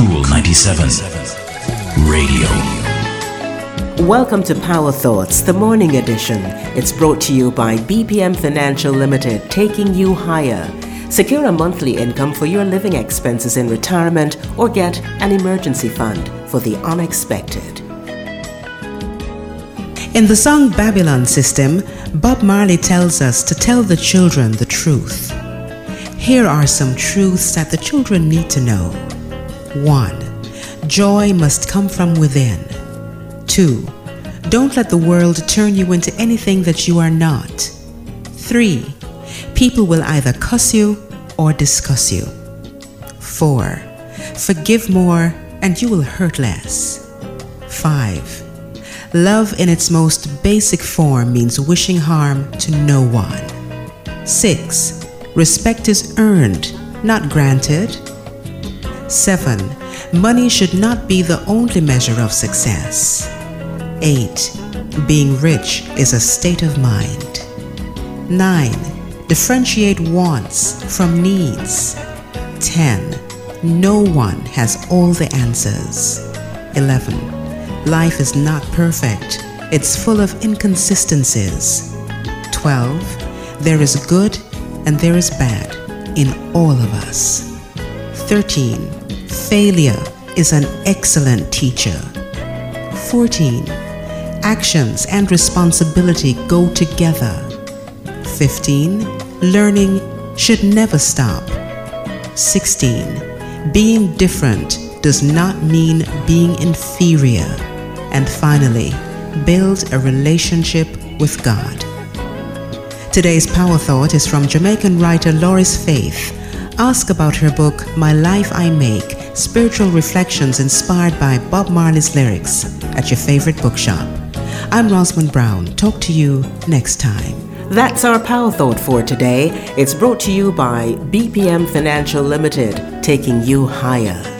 Cool 97 Radio. Welcome to Power Thoughts, the morning edition. It's brought to you by BPM Financial Limited, taking you higher. Secure a monthly income for your living expenses in retirement or get an emergency fund for the unexpected. In the song Babylon System, Bob Marley tells us to tell the children the truth. Here are some truths that the children need to know. 1. Joy must come from within. 2. Don't let the world turn you into anything that you are not. 3. People will either cuss you or discuss you. 4. Forgive more and you will hurt less. 5. Love in its most basic form means wishing harm to no one. 6. Respect is earned, not granted. 7. Money should not be the only measure of success. 8. Being rich is a state of mind. 9. Differentiate wants from needs. 10. No one has all the answers. 11. Life is not perfect, it's full of inconsistencies. 12. There is good and there is bad in all of us. 13. Failure is an excellent teacher. 14. Actions and responsibility go together. 15. Learning should never stop. 16. Being different does not mean being inferior. And finally, build a relationship with God. Today's Power Thought is from Jamaican writer Loris Faith. Ask about her book, My Life I Make Spiritual Reflections Inspired by Bob Marley's Lyrics at your favorite bookshop. I'm Rosamond Brown. Talk to you next time. That's our Power Thought for today. It's brought to you by BPM Financial Limited, taking you higher.